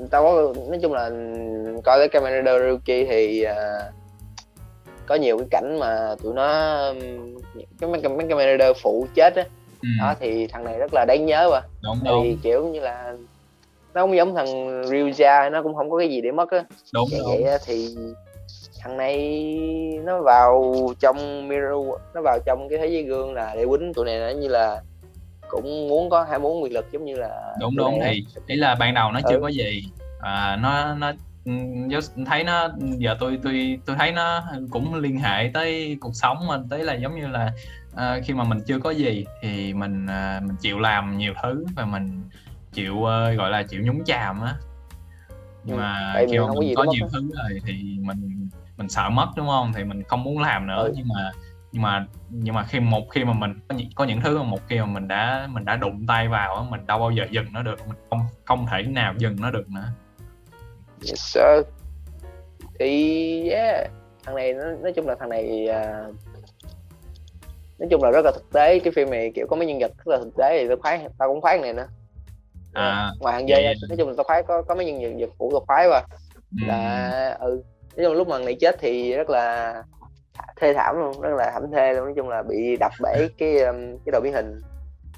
tao có nói chung là coi cái camera Ryuki thì uh, có nhiều cái cảnh mà tụi nó cái mấy, mấy camera phụ chết á ừ. đó thì thằng này rất là đáng nhớ mà đúng, thì đúng. kiểu như là nó không giống thằng Ryuja nó cũng không có cái gì để mất á đúng, vậy, đúng. vậy thì thằng này nó vào trong mirror nó vào trong cái thế giới gương là để quýnh tụi này nó như là cũng muốn có hai muốn quyền lực giống như là đúng đúng thì ý là ban đầu nó chưa ừ. có gì. À, nó nó thấy nó giờ tôi tôi tôi thấy nó cũng liên hệ tới cuộc sống mình tới là giống như là uh, khi mà mình chưa có gì thì mình uh, mình chịu làm nhiều thứ và mình chịu uh, gọi là chịu nhúng chàm á. Nhưng ừ, mà khi mà mình có, có nhiều thứ rồi thì mình mình sợ mất đúng không? Thì mình không muốn làm nữa. Ừ. nhưng mà nhưng mà nhưng mà khi một khi mà mình có những, có những thứ mà một khi mà mình đã mình đã đụng tay vào mình đâu bao giờ dừng nó được. Mình không không thể nào dừng nó được nữa. Yes sir. Thì yeah. Thằng này nó, nói chung là thằng này uh, nói chung là rất là thực tế. Cái phim này kiểu có mấy nhân vật rất là thực tế thì tôi khoái tao cũng khoái này nữa. À, ngoài hàng dây nói chung là tao khoái có có mấy nhân vật phụ tao khoái và ừ. là ừ nói chung lúc mà này chết thì rất là thê thảm luôn rất là thảm thê luôn. Nói chung là bị đập bể cái um, cái đầu biến hình.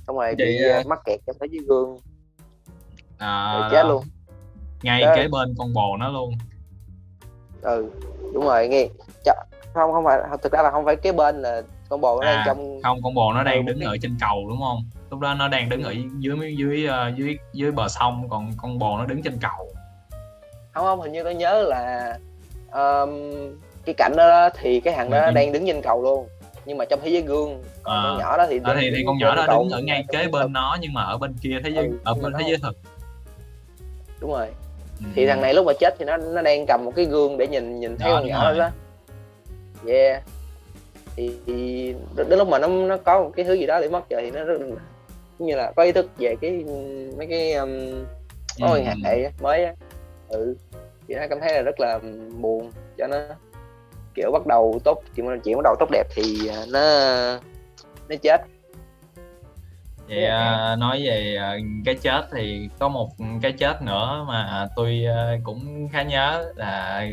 Xong rồi bị uh, mắc kẹt trong thế giới gương. À, rồi chết luôn. ngay Đó. kế bên con bồ nó luôn. Ừ đúng rồi nghe không không phải thực ra là không phải kế bên là con bồ nó à, đang trong không con bồ nó đang đứng cái... ở trên cầu đúng không? Lúc đó nó đang đứng ở dưới dưới uh, dưới dưới bờ sông còn con bồ nó đứng trên cầu. Không không hình như tôi nhớ là um, cái cảnh đó thì cái thằng đó ừ. đang đứng trên cầu luôn. Nhưng mà trong thế giới gương à. con nhỏ đó thì à, thì, thì con nhỏ đó đứng ở ngay kế bên nó nhưng mà ở bên kia thế giới ừ, ở bên thế giới thực đúng rồi. Ừ. thì thằng này lúc mà chết thì nó nó đang cầm một cái gương để nhìn nhìn thấy đó, con nhỏ đó, đó. Yeah. Thì, thì đến lúc mà nó nó có một cái thứ gì đó để mất rồi thì nó rất như là có ý thức về cái mấy cái um, mối quan hệ mới á. Ừ thì nó cảm thấy là rất là buồn cho nó. Kiểu bắt đầu tốt chuyện chuyện bắt đầu tốt đẹp thì à, nó nó chết. Vậy uh, nói về uh, cái chết thì có một cái chết nữa mà tôi uh, cũng khá nhớ là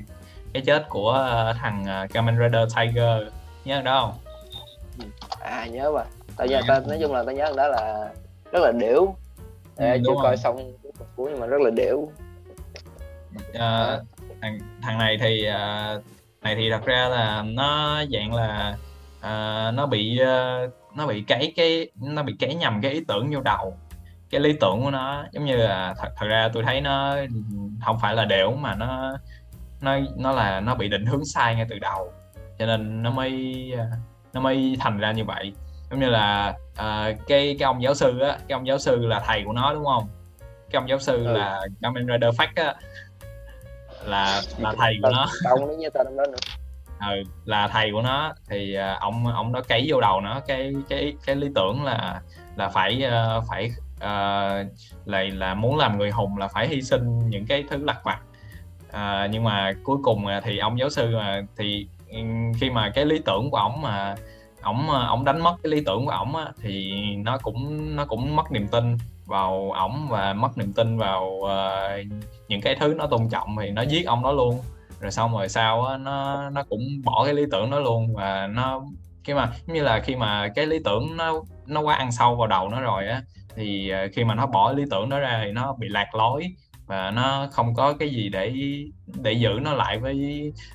cái chết của uh, thằng Kamen Rider Tiger. Nhớ đó không? À nhớ mà. Tao nhớ tao nói chung là tao nhớ đó là rất là điểu. Ừ, chưa coi xong cuối nhưng mà rất là điểu uh, thằng thằng này thì uh, này thì thật ra là nó dạng là uh, nó bị uh, nó bị cái cái nó bị cái nhầm cái ý tưởng vô đầu. Cái lý tưởng của nó giống như là thật thật ra tôi thấy nó không phải là đều mà nó nó nó là nó bị định hướng sai ngay từ đầu. Cho nên nó mới nó mới thành ra như vậy. Giống như là uh, cái cái ông giáo sư á cái ông giáo sư là thầy của nó đúng không? Cái ông giáo sư ừ. là Kamen Rider Fact á là là thầy của nó. Ông nó như tên đó nữa. Ừ, là thầy của nó. Thì uh, ông ông đó cấy vô đầu nó. Cái cái cái lý tưởng là là phải uh, phải uh, lại là muốn làm người hùng là phải hy sinh những cái thứ lặt vặt. Uh, nhưng mà cuối cùng thì ông giáo sư mà thì khi mà cái lý tưởng của ổng mà ổng ổng đánh mất cái lý tưởng của ổng thì nó cũng nó cũng mất niềm tin vào ổng và mất niềm tin vào uh, những cái thứ nó tôn trọng thì nó giết ông đó luôn. Rồi xong rồi sau á, nó nó cũng bỏ cái lý tưởng đó luôn và nó khi mà như là khi mà cái lý tưởng nó nó quá ăn sâu vào đầu nó rồi á thì ờ, khi mà nó bỏ lý tưởng đó ra thì nó bị lạc lối và nó không có cái gì để để giữ nó lại với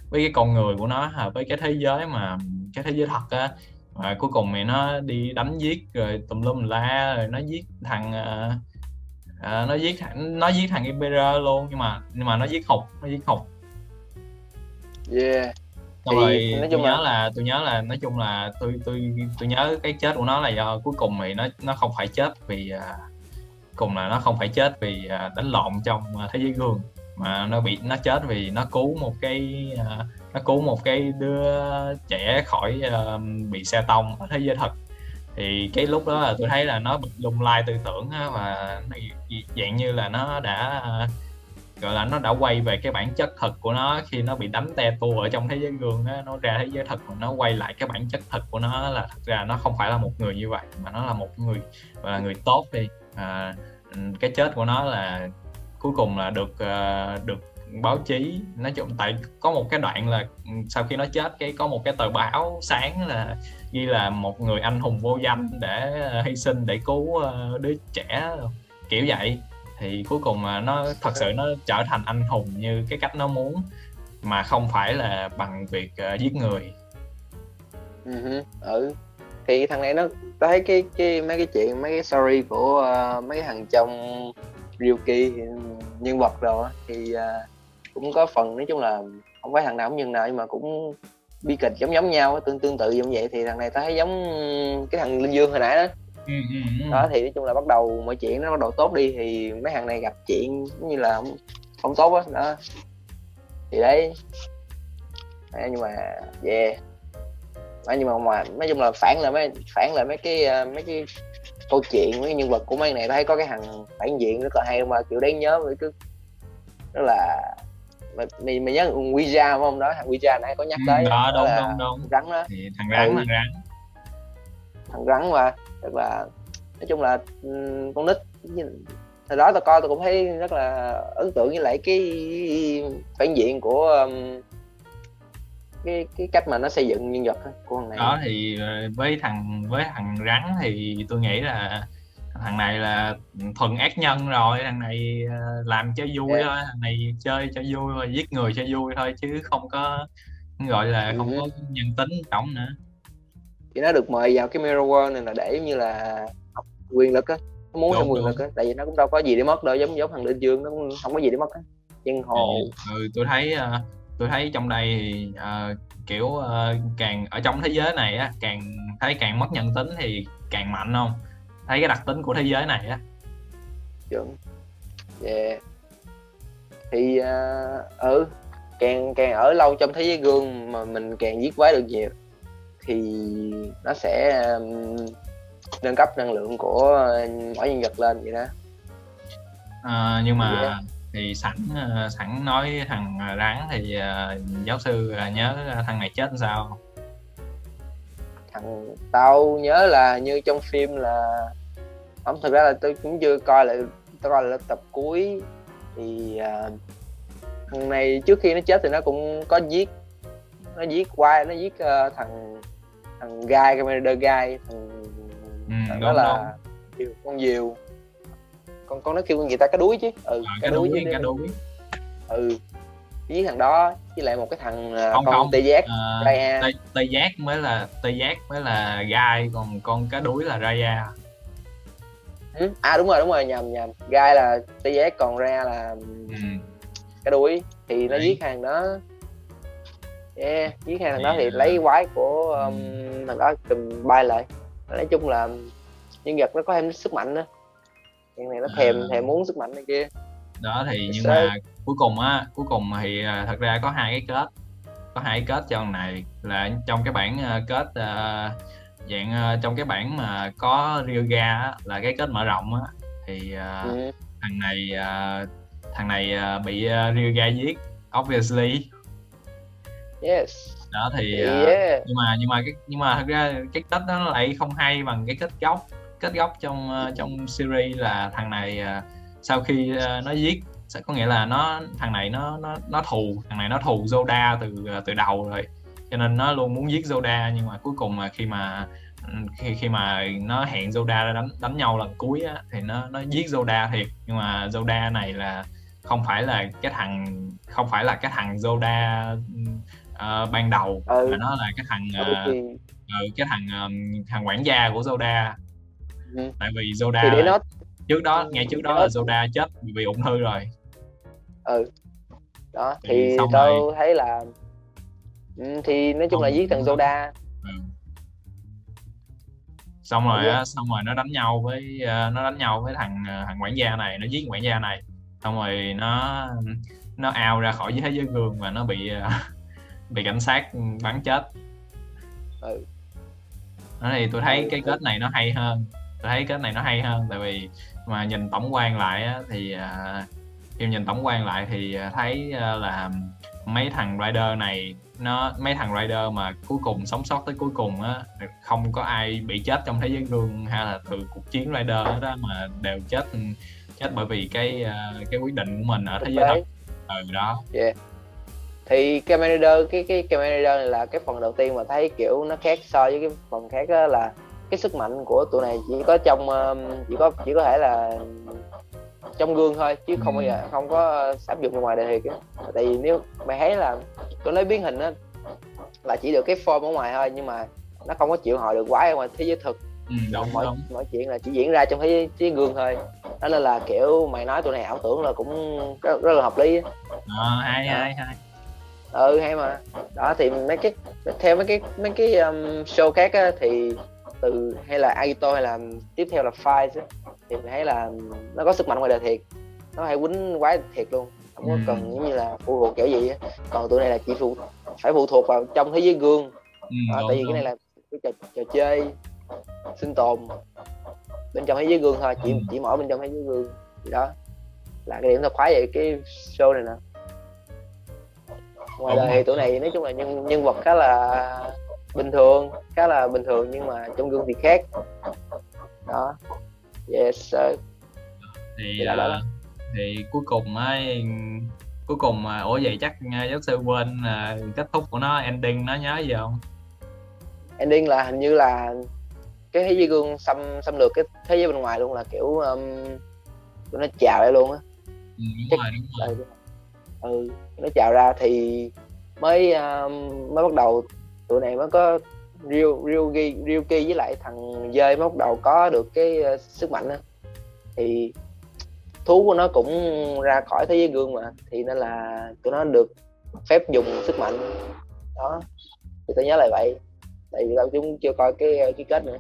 với cái con người của nó với cái thế giới mà cái thế giới thật á và cuối cùng thì nó đi đánh giết rồi tùm lum la rồi nó giết thằng uh, nó giết thằng nó giết thằng Imperial luôn nhưng mà nhưng mà nó giết hụt nó giết hụt yeah. Xong rồi nói chung tôi nhớ là... là tôi nhớ là nói chung là tôi tôi tôi nhớ cái chết của nó là do cuối cùng thì nó nó không phải chết vì uh, cùng là nó không phải chết vì uh, đánh lộn trong uh, thế giới gương. Mà nó bị nó chết vì nó cứu một cái uh, nó cứu một cái đứa trẻ khỏi uh, bị xe tông ở thế giới thật. Thì cái lúc đó là tôi thấy là nó bị lung lai tư tưởng á, và nó dạng như là nó đã gọi là nó đã quay về cái bản chất thật của nó khi nó bị đánh te tua ở trong thế giới gương á nó ra thế giới thật mà nó quay lại cái bản chất thật của nó là thật ra nó không phải là một người như vậy mà nó là một người gọi là người tốt đi. À, cái chết của nó là cuối cùng là được uh, được báo chí. Nói chung tại có một cái đoạn là ừ, sau khi nó chết cái có một cái tờ báo sáng là ghi là một người anh hùng vô danh để ờ, hy sinh để cứu ờ, đứa trẻ kiểu vậy. Thì cuối cùng mà nó thật sự nó trở thành anh hùng như cái cách nó muốn mà không phải là bằng việc uh, giết người. Ừ, ừ. Thì thằng này nó thấy cái cái mấy cái chuyện mấy cái story của uh, mấy thằng trong Ryuki nhân vật rồi thì uh, cũng có phần nói chung là không phải thằng nào cũng nhân nào nhưng mà cũng bi kịch giống giống nhau tương tương tự giống vậy thì thằng này ta thấy giống cái thằng linh dương hồi nãy đó Ừ, ừ, ừ. đó thì nói chung là bắt đầu mọi chuyện nó bắt đầu tốt đi thì mấy thằng này gặp chuyện như là không, không tốt á đó. đó thì đấy đấy, nhưng mà yeah đấy, nhưng mà mà nói chung là phản lại mấy phản lại mấy cái ờ, mấy cái câu chuyện mấy cái nhân vật của mấy này thấy có cái thằng phản diện rất là hay mà kiểu đáng nhớ với cứ rất là mày mày nhớ Ouija không đó thằng Ouija nãy có nhắc tới ừ, đó, đúng, đúng, đúng. rắn đó thì thằng rắn ừ. thằng rắn thằng rắn mà tức là nói chung là con nít thời đó tôi coi tôi cũng thấy rất là ấn tượng với lại cái phản diện của um, cái cái cách mà nó xây dựng nhân vật của thằng này đó thì ờ, với thằng với thằng rắn thì tôi nghĩ là thằng này là thuần ác nhân rồi thằng này ờ, làm cho vui yeah. thôi thằng này chơi cho vui rồi giết người cho vui thôi chứ không có gọi là không ừ. có nhân tính trọng nữa. Thì nó được mời vào cái mirror world này là để như là học quyền lực á nó muốn trong quyền lực á tại vì nó cũng đâu có gì để mất đâu giống giống thằng linh dương nó cũng không có gì để mất á. Nhân hồ. Ừ, tôi thấy uh, tôi thấy trong đây thì uh, kiểu uh, càng ở trong thế giới này á càng thấy càng mất nhân tính thì càng mạnh không thấy cái đặc tính của thế giới này á. Chuẩn yeah. Thì uh, ừ càng càng ở lâu trong thế giới gương mà mình càng giết quái được nhiều thì nó sẽ um, nâng cấp năng lượng của mỗi nhân vật lên vậy đó. À, nhưng mà yeah. thì sẵn ờ, sẵn nói thằng rắn thì uh, giáo sư nhớ thằng này chết sao? Thằng tao nhớ là như trong phim là không thực ra là tôi cũng chưa coi lại tôi coi lại tập cuối. Thì uh, thằng này trước khi nó chết thì nó cũng có giết nó giết quay nó giết uh, thằng thằng gai commander gai thằng, ừ, thằng đó là đúng. con diều. Con con nó kêu con gì ta cái đuối chứ. Ừ à, cái đuối, cái đuối. Ừ với thằng đó với lại một cái thằng à, không, con không. tê giác à, tê, tê giác mới là tê giác mới là gai còn con cá đuối là Raya ừ? à đúng rồi đúng rồi nhầm nhầm. Gai là giác còn Raya là ừ. cái đuối thì nó giết hàng đó. Yeah giết hai thằng đó thì lấy quái của um, thằng đó cầm bay lại. Nói chung là nhân vật nó có thêm sức mạnh nữa. Chuyện này nó thèm à. thèm muốn sức mạnh này kia. Đó thì nhưng mà cuối cùng á cuối cùng thì à, thật ra có hai cái kết. Có hai cái kết cho này là trong cái bản uh, kết uh, dạng uh, trong cái bản mà có Ryoga á, là cái kết mở rộng á thì uh, ừ. thằng này uh, thằng này uh, bị uh, Ryuga giết obviously yes đó thì uh, yeah. nhưng mà nhưng mà cái nhưng mà thật ra cái kết đó nó lại không hay bằng cái kết gốc kết gốc trong uh, trong series là thằng này uh, sau khi uh, nó giết sẽ có nghĩa là nó thằng này nó nó nó thù thằng này nó thù Zoda từ từ đầu rồi cho nên nó luôn muốn giết Zoda nhưng mà cuối cùng mà khi mà khi khi mà nó hẹn Zoda ra đánh đánh nhau lần cuối á, thì nó nó giết Zoda thiệt. Nhưng mà Zoda này là không phải là cái thằng không phải là cái thằng Zoda uh, ban đầu ừ. mà nó là cái thằng uh, ừ, cái thằng um, thằng quản gia của Zoda ừ. tại vì Zoda nó... trước đó ngay trước đó là Zoda chết vì ung thư rồi. Ừ. Đó thì, thì tôi rồi... thấy là ừ, thì nói chung không, là giết thằng Zoda ừ. xong rồi á xong rồi nó đánh nhau với uh, nó đánh nhau với thằng uh, thằng quản gia này nó giết quản gia này xong rồi nó nó ao ra khỏi thế giới gương và nó bị uh, bị cảnh sát bắn chết ừ. đó thì tôi thấy ừ. cái kết này nó hay hơn tôi thấy kết này nó hay hơn tại vì mà nhìn tổng quan lại á, thì uh, khi nhìn tổng quan lại thì thấy uh, là mấy thằng rider này nó mấy thằng rider mà cuối cùng sống sót tới cuối cùng á không có ai bị chết trong thế giới gương hay là từ cuộc chiến rider đó mà đều chết chết bởi vì cái uh, cái quyết định của mình ở thế giới thật. Ừ đó. Yeah. Thì Kamen Rider cái cái Kamen Rider này là cái phần đầu tiên mà thấy kiểu nó khác so với cái phần khác đó là cái sức mạnh của tụi này chỉ có trong chỉ có chỉ có thể là trong gương thôi chứ không bao giờ không có áp dụng ra ngoài đời thiệt tại vì nếu mày thấy là tôi nói biến hình á là chỉ được cái form ở ngoài thôi nhưng mà nó không có chịu hồi được quái ở ngoài thế giới thực. Ừ, đúng, mọi, đúng. mọi chuyện là chỉ diễn ra trong thế giới, gương thôi. Đó nên là kiểu mày nói tụi này ảo tưởng là cũng rất, rất là hợp lý à, hay hay hay. Ừ hay mà. Đó thì mấy cái theo mấy cái mấy cái um, show khác á, thì từ hay là Aito hay là tiếp theo là Five thì mình thấy là nó có sức mạnh ngoài đời thiệt. Nó hay quýnh quái thiệt luôn. Không có ừ. cần giống như là phụ thuộc kiểu gì á. Còn tụi này là chỉ phụ phải phụ thuộc vào trong thế giới gương. Ừ, đó, tại vì cái này là cái trò, trò chơi sinh tồn bên trong thế giới gương thôi chỉ ừ. chỉ mỗi bên trong thế giới gương. Thì đó là cái điểm thật khoái vậy cái show này nè. Ngoài đời thì tụi này nói chung là nhân nhân vật khá là bình thường khá là bình thường nhưng mà trong gương thì khác. Đó. Yes sir. Thì uh, thì cuối cùng ấy cuối cùng mà ủa vậy chắc giáo sư quên uh, kết thúc của nó ending nó nhớ gì không? Ending là hình như là cái thế giới gương xâm xâm lược cái thế giới bên ngoài luôn là kiểu um, nó chào lại luôn á. Ừ, đúng rồi đúng rồi. Ừ nó chào ra thì mới um, mới bắt đầu tụi này mới có Ryu, Ryugi, Ryuki với lại thằng dơi mới bắt đầu có được cái uh, sức mạnh đó. thì thú của nó cũng ra khỏi thế giới gương mà thì nên là tụi nó được phép dùng sức mạnh đó thì tôi nhớ lại vậy tại vì tao chúng chưa coi cái cái kết nữa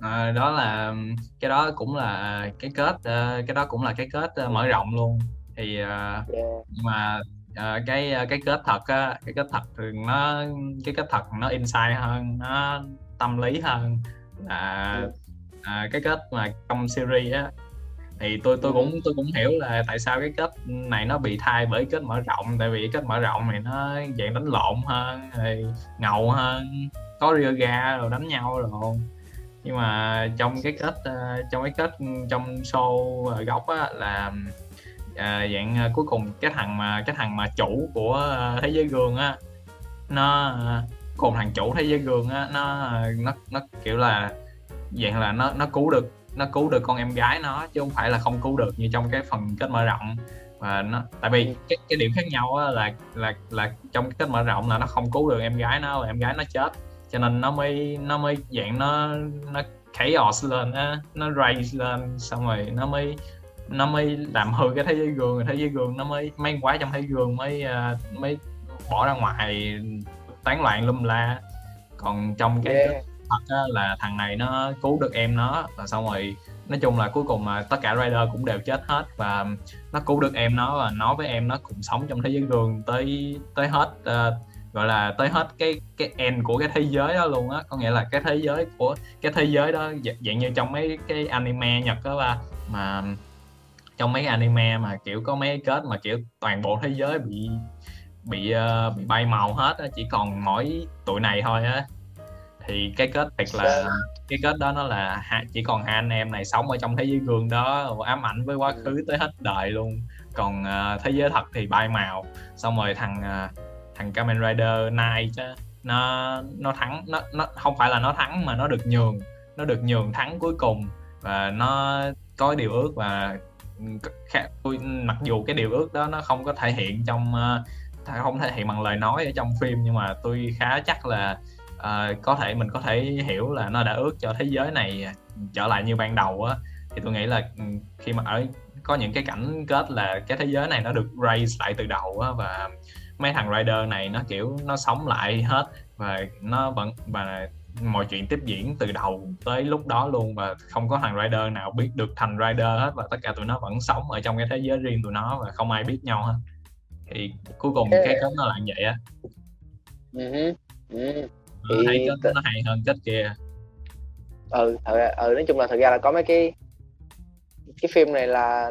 à, đó là cái đó cũng là cái kết uh, cái đó cũng là cái kết mở rộng luôn thì yeah. nhưng mà uh, cái ờ, cái kết thật á cái kết thật thì nó cái kết thật nó insight hơn nó tâm lý hơn là uh, cái kết mà trong series á. Thì tôi tôi cũng tôi cũng hiểu là tại sao cái kết này nó bị thay bởi kết mở rộng tại vì kết mở rộng này nó dạng đánh lộn hơn rồi ngầu hơn có ga rồi đánh nhau rồi nhưng mà trong cái kết uh, trong cái kết trong show góc á là à, dạng à, cuối cùng cái thằng mà cái thằng mà chủ của à, thế giới gương á nó à, cùng thằng chủ thế giới gương á nó nó nó kiểu là dạng là nó nó cứu được nó cứu được con em gái nó chứ không phải là không cứu được như trong cái phần kết mở rộng. Và nó tại vì cái cái điểm khác nhau á là là là trong cái kết mở rộng là nó không cứu được em gái nó và em gái nó chết. Cho nên nó mới nó mới dạng nó nó chaos lên á nó raise lên xong rồi nó mới nó mới làm hư cái thế giới gương thế giới gương nó mới mấy quái trong thế giới gương mới uh, mới bỏ ra ngoài tán loạn lum la còn trong cái yeah. thật á, là thằng này nó cứu được em nó và xong rồi nói chung là cuối cùng mà tất cả rider cũng đều chết hết và nó cứu được em nó và nói với em nó cùng sống trong thế giới gương tới tới hết uh, gọi là tới hết cái cái end của cái thế giới đó luôn á có nghĩa là cái thế giới của cái thế giới đó dạng như trong mấy cái anime nhật đó ba mà trong mấy anime mà kiểu có mấy kết mà kiểu toàn bộ thế giới bị bị uh, bị bay màu hết á chỉ còn mỗi tụi này thôi á. Thì cái kết thiệt là cái kết đó nó là chỉ còn hai anh em này sống ở trong thế giới gương đó ám ảnh với quá khứ tới hết đời luôn. Còn uh, thế giới thật thì bay màu xong rồi thằng uh, thằng Kamen Rider Night chứ nó nó thắng nó nó không phải là nó thắng mà nó được nhường nó được nhường thắng cuối cùng. Và nó có điều ước và tôi mặc dù cái điều ước đó nó không có thể hiện trong ờ, không thể hiện bằng lời nói ở trong phim nhưng mà tôi khá chắc là uh, có thể mình có thể hiểu là nó đã ước cho thế giới này trở lại như ban đầu á. Thì tôi nghĩ là ừ, khi mà ở có những cái cảnh kết là cái thế giới này nó được raise lại từ đầu á và mấy thằng rider này nó kiểu nó sống lại hết và nó vẫn và mọi chuyện tiếp diễn từ đầu tới lúc đó luôn và không có thằng rider nào biết được thành rider hết và tất cả tụi nó vẫn sống ở trong cái thế giới riêng tụi nó và không ai biết nhau hết thì cuối cùng cái kết nó là như vậy á uh-huh. uh-huh. thì thấy kết nó hay hơn kết kia ừ thật ừ nói chung là thật ra là có mấy cái cái phim này là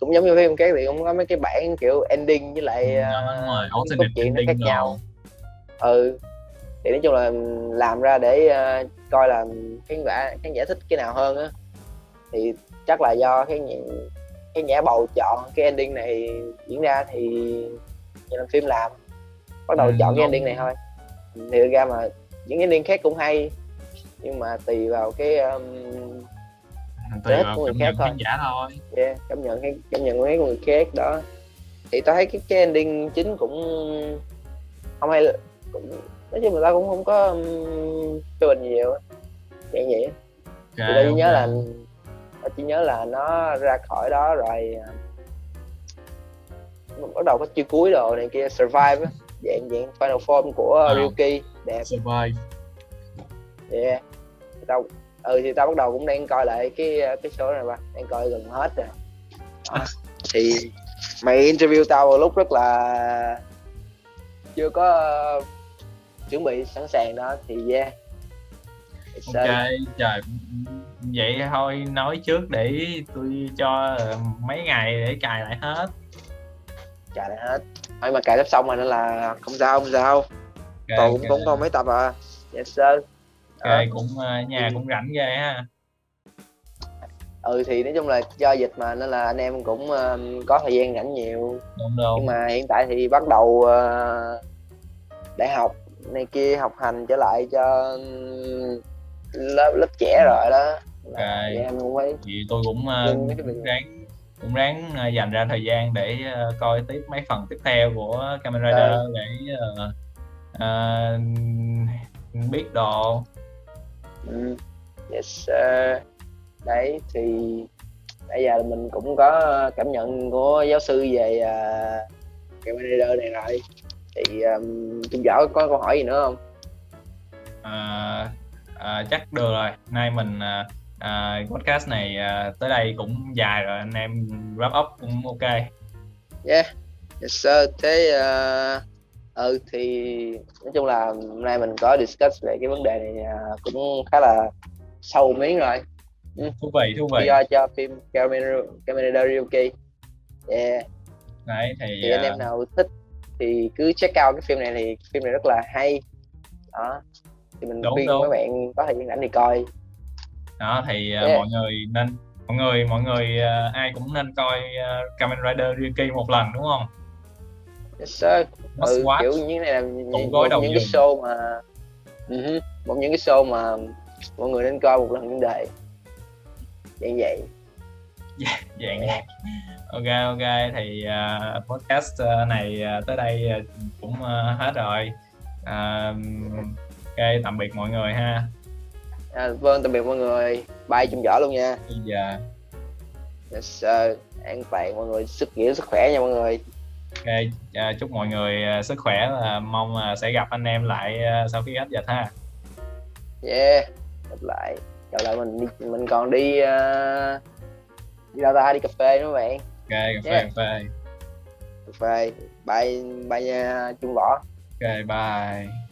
cũng giống như phim cái thì cũng có mấy cái bản kiểu ending với lại ừ, uh, cốt truyện nó khác rồi. nhau ừ thì nói chung là làm ra để uh, coi là khán giả khán giả thích cái nào hơn á. Thì chắc là do cái khán giả bầu chọn cái ending này diễn ra thì nhà làm phim làm. Bắt đầu ừ, chọn cái ending này thôi. Thì thực ra mà những ending khác cũng hay nhưng mà tùy vào cái um, tùy vào của người khác thôi. giả thôi. Yeah, cảm nhận cảm nhận của người khác đó. Thì tao thấy cái, cái ending chính cũng không hay cũng nói chung người ta cũng không có phê bình nhiều vậy vậy okay, tôi chỉ nhớ là tôi chỉ nhớ là nó ra khỏi đó rồi à, bắt đầu có chiêu cuối đồ này kia survive dạng dạng final form của à, Ryuki. Đẹp. Survive. Yeah. Tao ừ thì tao bắt đầu cũng đang coi lại cái cái số này ba đang coi gần hết rồi. Thì mày interview tao vào lúc rất là chưa có chuẩn bị sẵn sàng đó thì yeah. It's ok trời vậy thôi nói trước để tôi cho mấy ngày để cài lại hết. Cài lại hết. Thôi mà cài sắp xong rồi nên là không sao không sao. Okay, còn cũng cũng còn mấy tập à. Yes sir. Ok đó. cũng uh, nhà cũng rảnh ghê ha. Ừ thì nói chung là do dịch mà nên là anh em cũng uh, có thời gian rảnh nhiều. Đúng đúng. Nhưng mà hiện tại thì bắt đầu uh, đại học này kia học hành trở lại cho lớp lớp trẻ rồi đó thì em cũng phải thì tôi cũng uh, ráng cũng ráng uh, dành ra thời gian để uh, coi tiếp mấy phần tiếp theo của Kamen Rider à. để uh, uh, biết đồ ừ. yes sir. đấy thì bây giờ mình cũng có cảm nhận của giáo sư về uh, Kamen Rider này rồi thì um, Trung Võ có câu hỏi gì nữa không? À, à, chắc được rồi. Nay mình à, à, podcast này à, tới đây cũng dài rồi anh em wrap up cũng ok. Yeah. Yes sir. Thế uh, ừ thì nói chung là hôm nay mình có discuss về cái vấn đề này uh, cũng khá là sâu miếng rồi. Ừ. thú vị thú vị. Do cho phim Kamen Ryuki yeah. Đấy thì, thì uh... anh em nào thích thì cứ check out cái phim này thì phim này rất là hay đó thì mình đúng, khuyên đúng. các bạn có thời gian rảnh thì coi đó thì yeah. uh, mọi người nên mọi người mọi người uh, ai cũng nên coi uh, Kamen Rider Ryuki một lần đúng không? Yes sir. ừ, kiểu như này là những, những cái show mà uh-huh, một những cái show mà mọi người nên coi một lần trong đời dạng vậy dạng vậy ok ok. Thì uh, podcast uh, này uh, tới đây uh, cũng uh, hết rồi. Uh, ok tạm biệt mọi người ha. À, vâng tạm biệt mọi người. Bye chung giỏ luôn nha. Bây giờ. Yes, sir. an toàn mọi người sức nghĩa sức khỏe nha mọi người. Ok uh, chúc mọi người uh, sức khỏe và mong uh, sẽ gặp anh em lại uh, sau khi hết dịch ha. Yeah gặp lại. Gặp lại mình mình còn đi uh, đi đâu ta? Đi cà phê nữa bạn? Ok cà phê yeah. cà phê. Cà phê. Bye bye nha trung võ. Ok bye